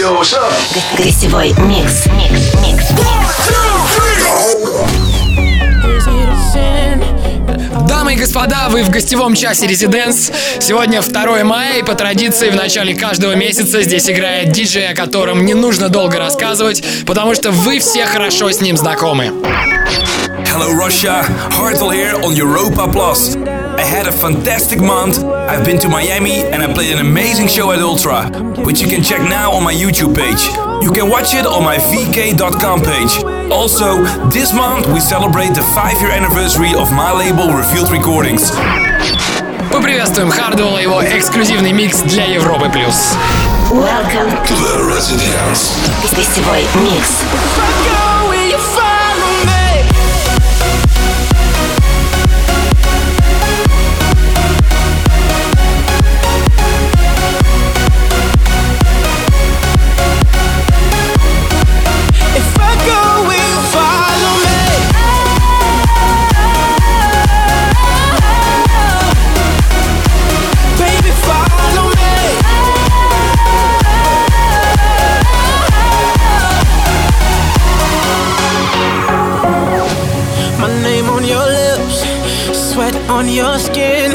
Yo, what's up? Гостевой микс, микс, микс. Дамы и господа, вы в гостевом часе Резиденс. Сегодня 2 мая, и по традиции в начале каждого месяца здесь играет диджей, о котором не нужно долго рассказывать, потому что вы все хорошо с ним знакомы. Hello, Russia. Hartel here on Europa Plus. had a fantastic month. I've been to Miami and I played an amazing show at Ultra, which you can check now on my YouTube page. You can watch it on my VK.com page. Also, this month we celebrate the 5 year anniversary of my label Revealed Recordings. Поприветствуем Хардуэлла его эксклюзивный микс для Европы+. плюс. Welcome to the Residence. Гостевой микс. your skin.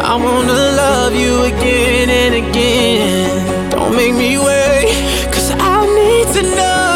I wanna love you again and again. Don't make me wait, cause I need to know.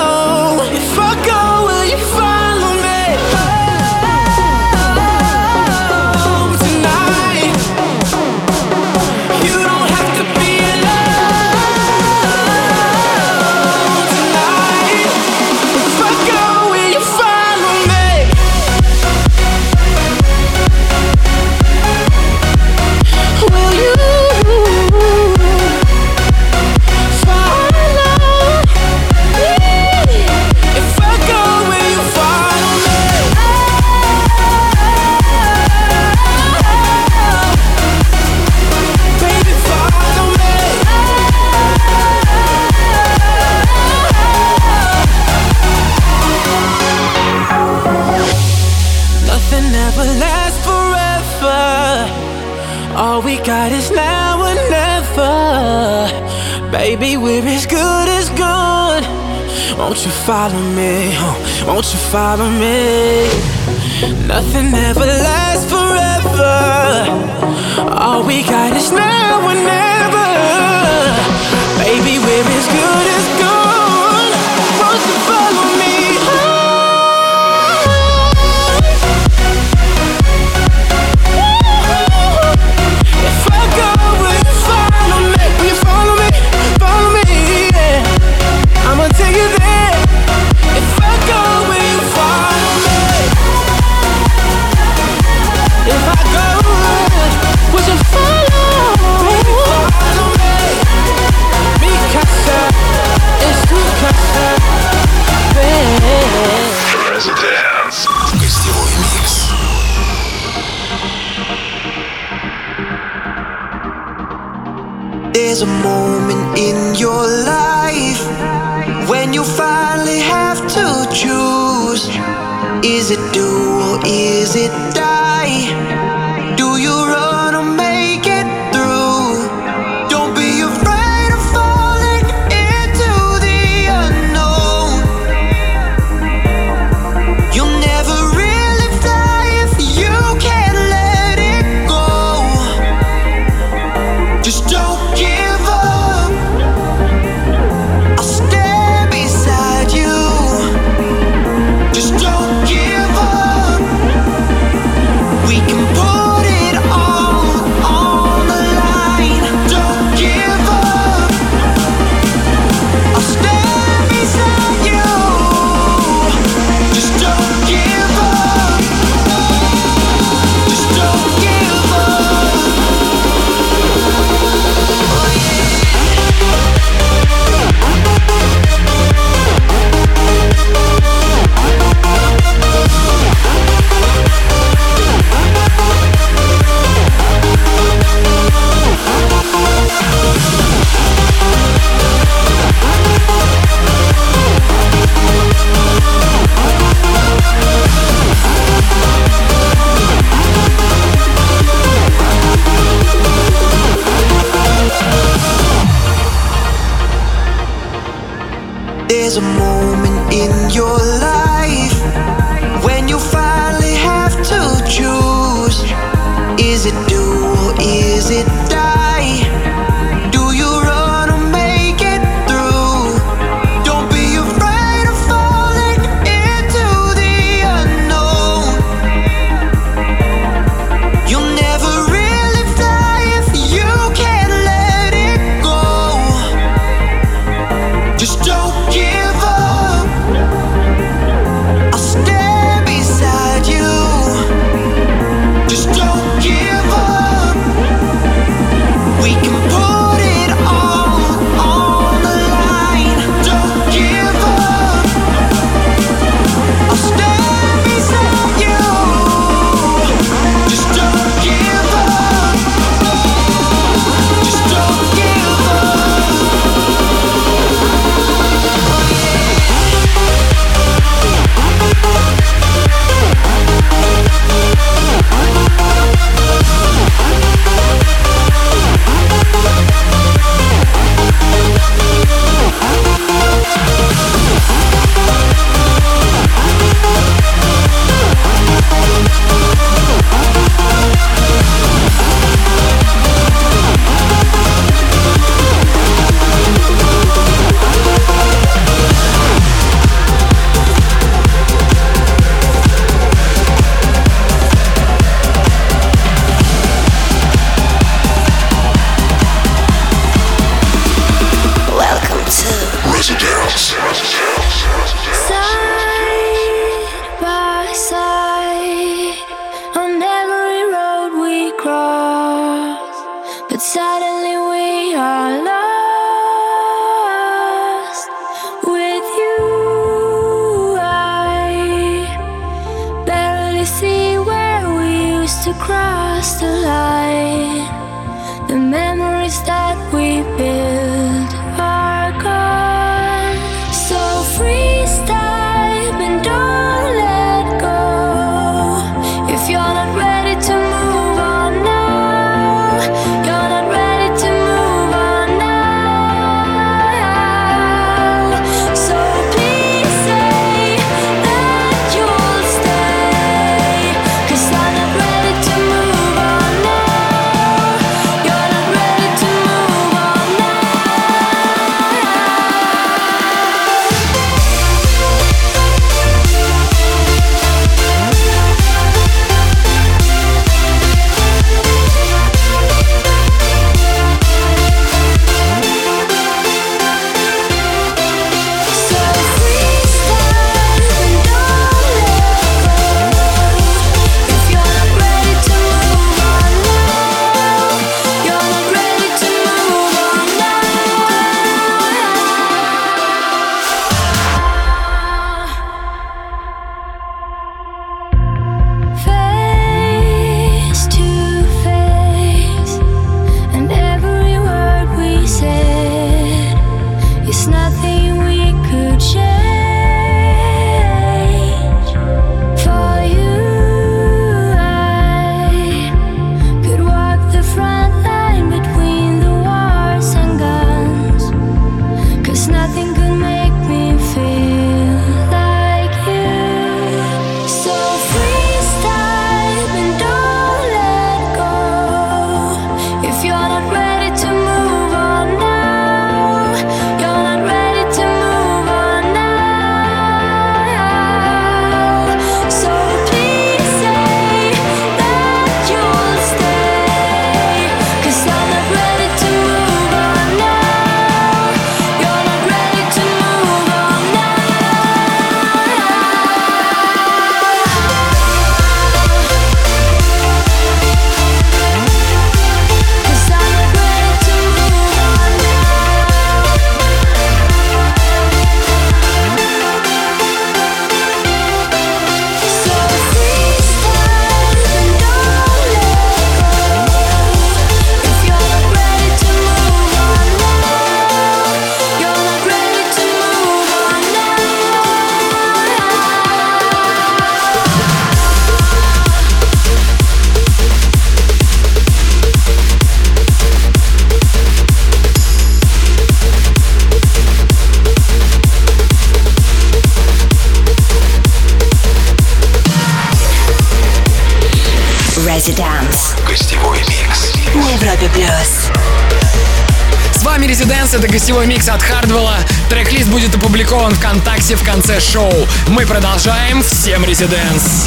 Это гостевой микс от Хардвелла. Трек-лист будет опубликован ВКонтакте в конце шоу. Мы продолжаем. Всем резиденс.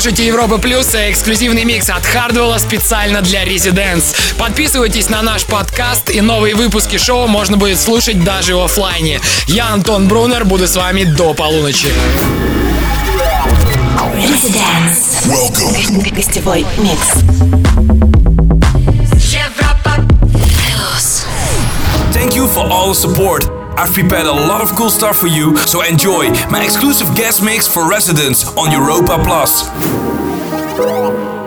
Слушайте Европа Плюс и эксклюзивный микс от Хардвелла специально для Резиденс. Подписывайтесь на наш подкаст и новые выпуски шоу можно будет слушать даже в офлайне. Я, Антон Брунер, буду с вами до полуночи. Thank you for all support. I've prepared a lot of cool stuff for you, so enjoy my exclusive guest mix for residents on Europa Plus. strong.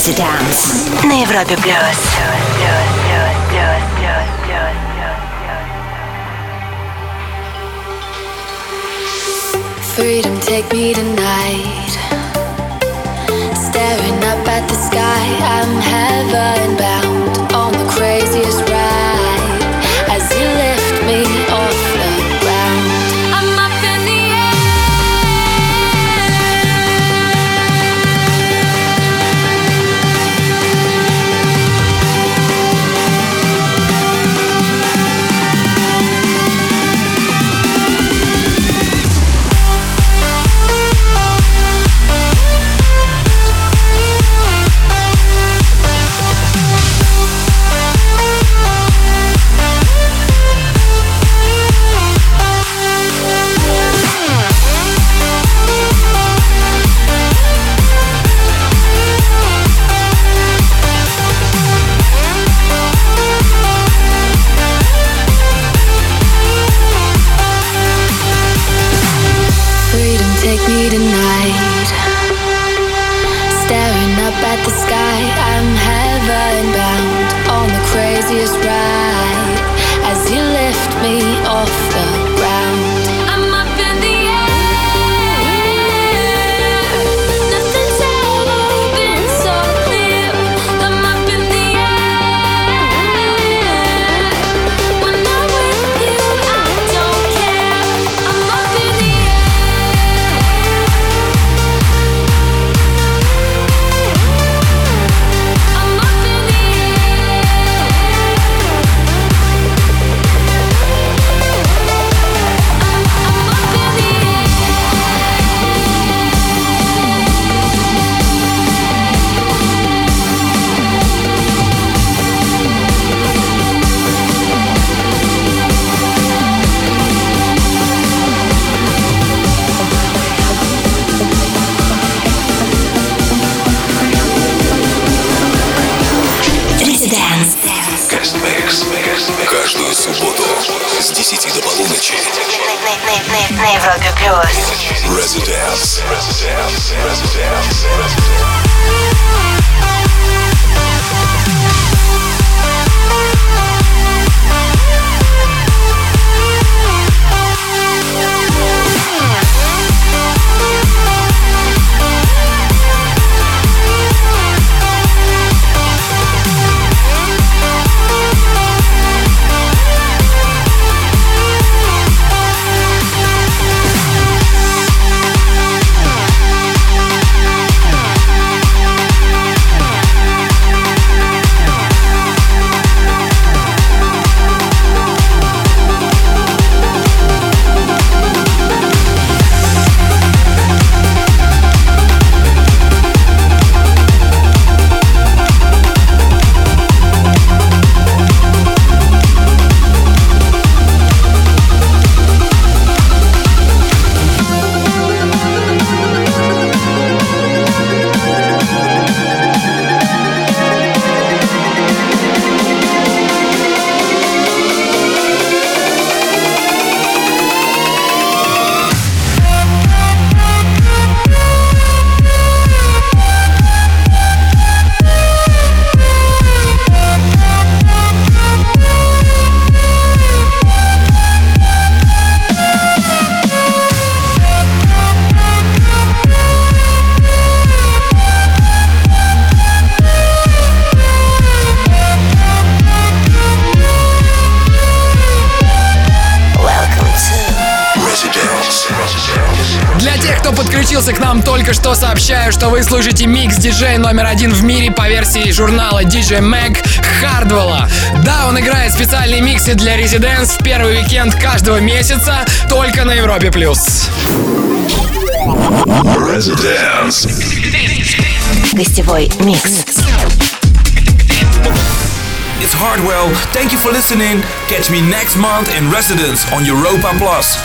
Residence на Европе плюс. Freedom, take me tonight. Каждую субботу с 10 до полуночи. На Европе Плюс. Residence. Residence. Residence. Residence. только что сообщаю, что вы слушаете микс диджей номер один в мире по версии журнала DJ Mag Хардвелла. Да, он играет специальные миксы для Residents в первый уикенд каждого месяца только на Европе+. плюс. Гостевой микс. It's Hardwell. Thank you for listening. Catch me next month in Residence on Europa Plus.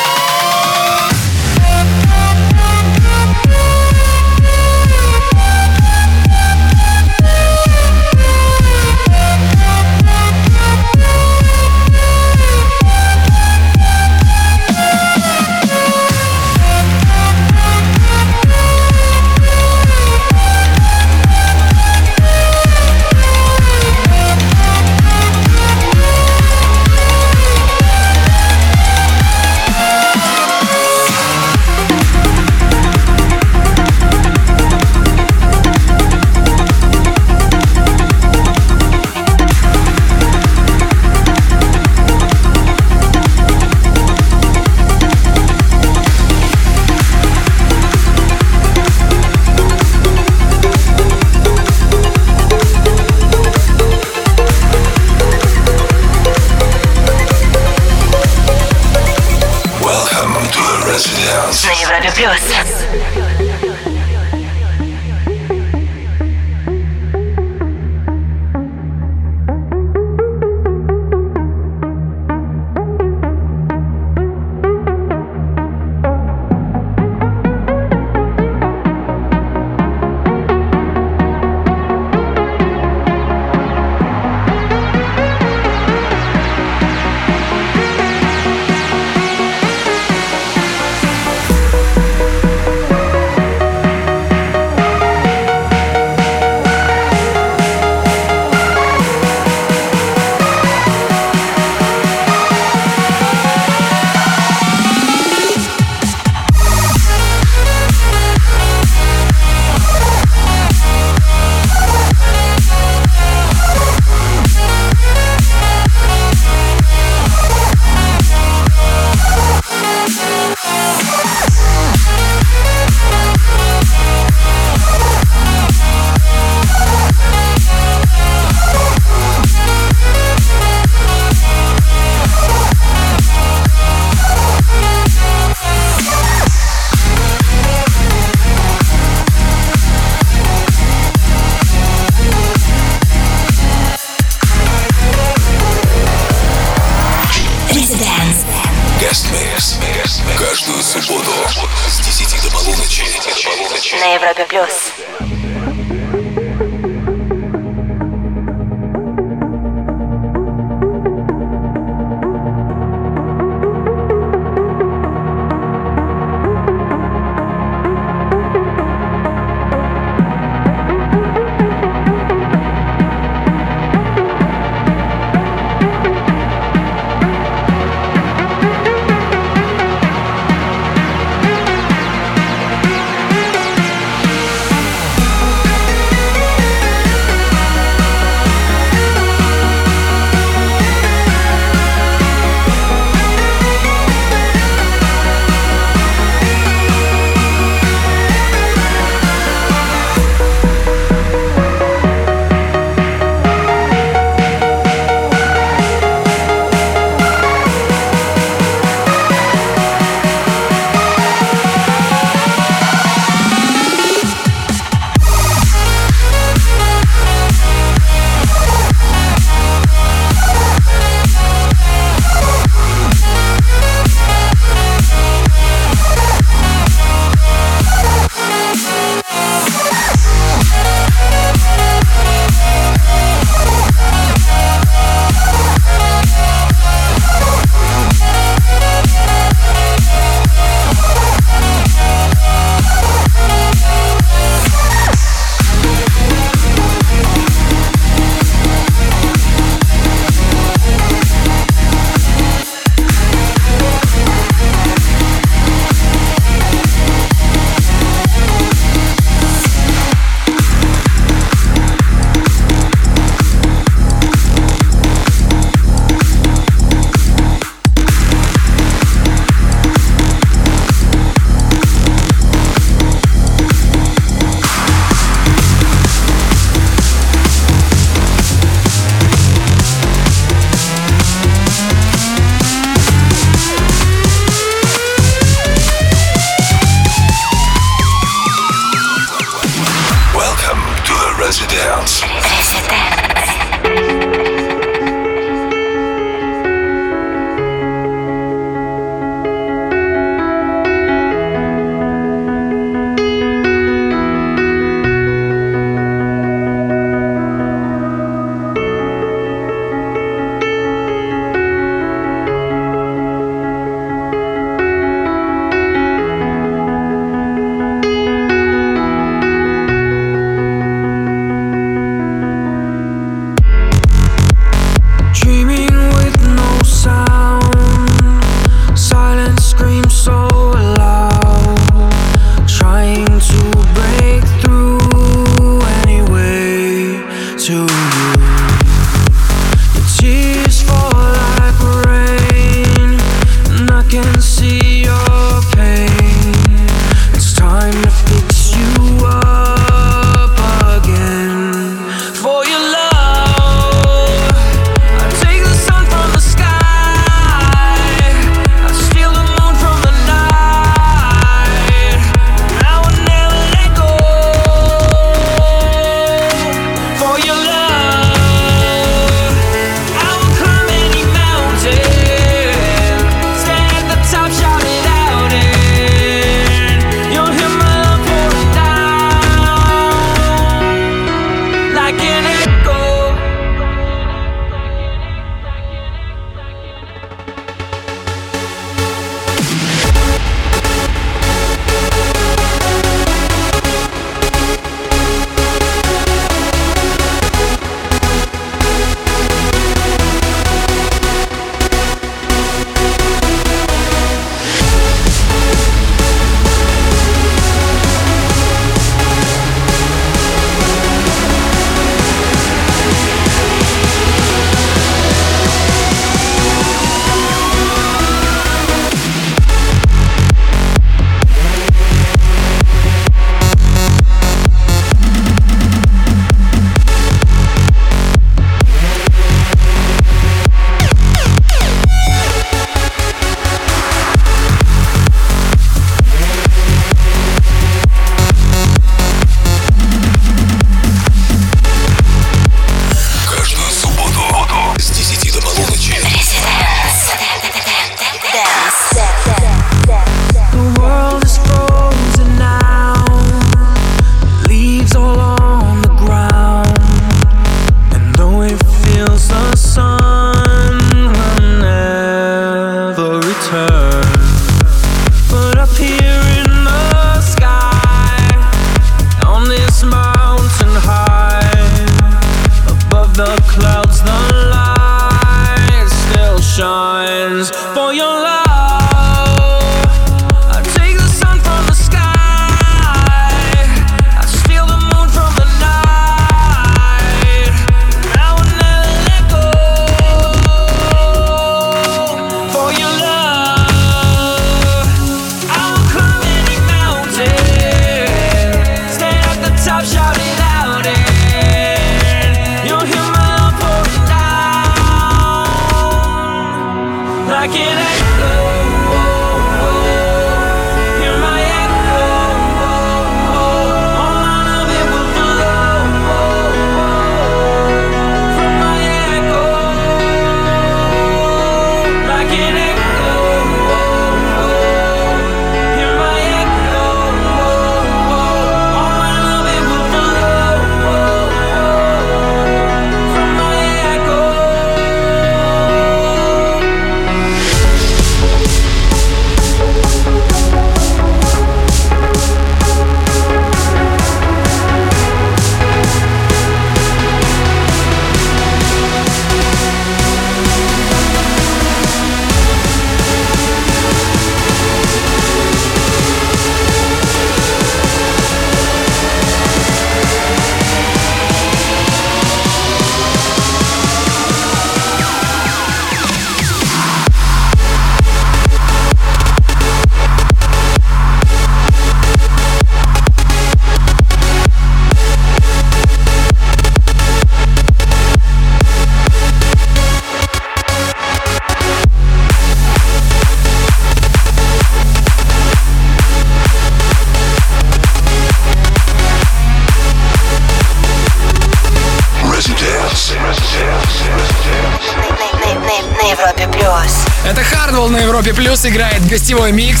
Европе Плюс играет гостевой микс.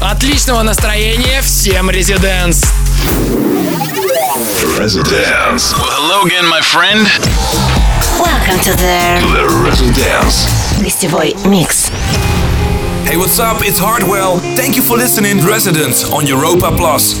Отличного настроения всем резиденс! Residence. Well, hello again, my friend. Welcome to the, the Residence. Гостевой микс. Hey, what's up? It's Hardwell. Thank you for listening, Residents, on Europa Plus.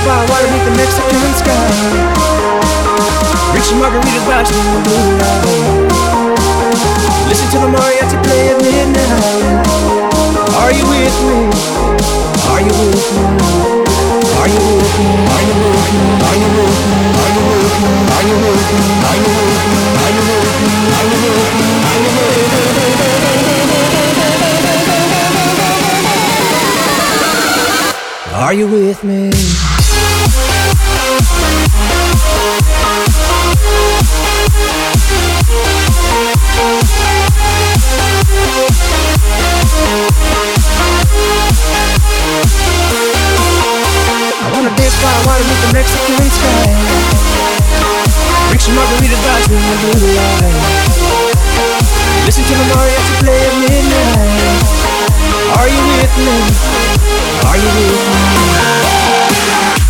spot while beneath the Mexican sky. Reaching margaritas by I'm the moonlight. Listen to the mariachi play at midnight. Are you with me? Are you with me? Are you with me? Are you with me? Are you with me? Are you with me? Are you with me? Are you with me? Are you with me? Are you with me? Are you with me? Are you with me? wanna dance by water with the Mexican sky. Drink some margaritas vibes in the light. Listen to the mariachi play at midnight. Are you with me? Are you with me?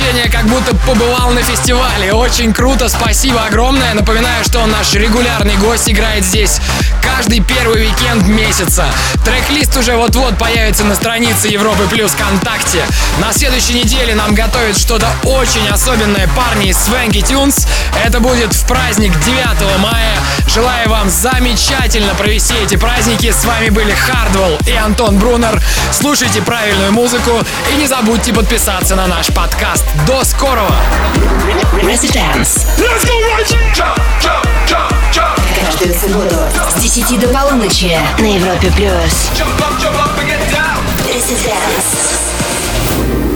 ощущение, как будто побывал на фестивале. Очень круто, спасибо огромное. Напоминаю, что наш регулярный гость играет здесь каждый первый уикенд месяца. Трек-лист уже вот-вот появится на странице Европы Плюс ВКонтакте. На следующей неделе нам готовят что-то очень особенное парни из Свенки Тюнс. Это будет в праздник 9 мая. Желаю вам замечательно провести эти праздники. С вами были Хардвелл и Антон Брунер. Слушайте правильную музыку и не забудьте подписаться на наш подкаст. До скорого! Residence. Let's go, Reggie! Каждую субботу 10 до полуночи на Европе+. плюс. This is dance.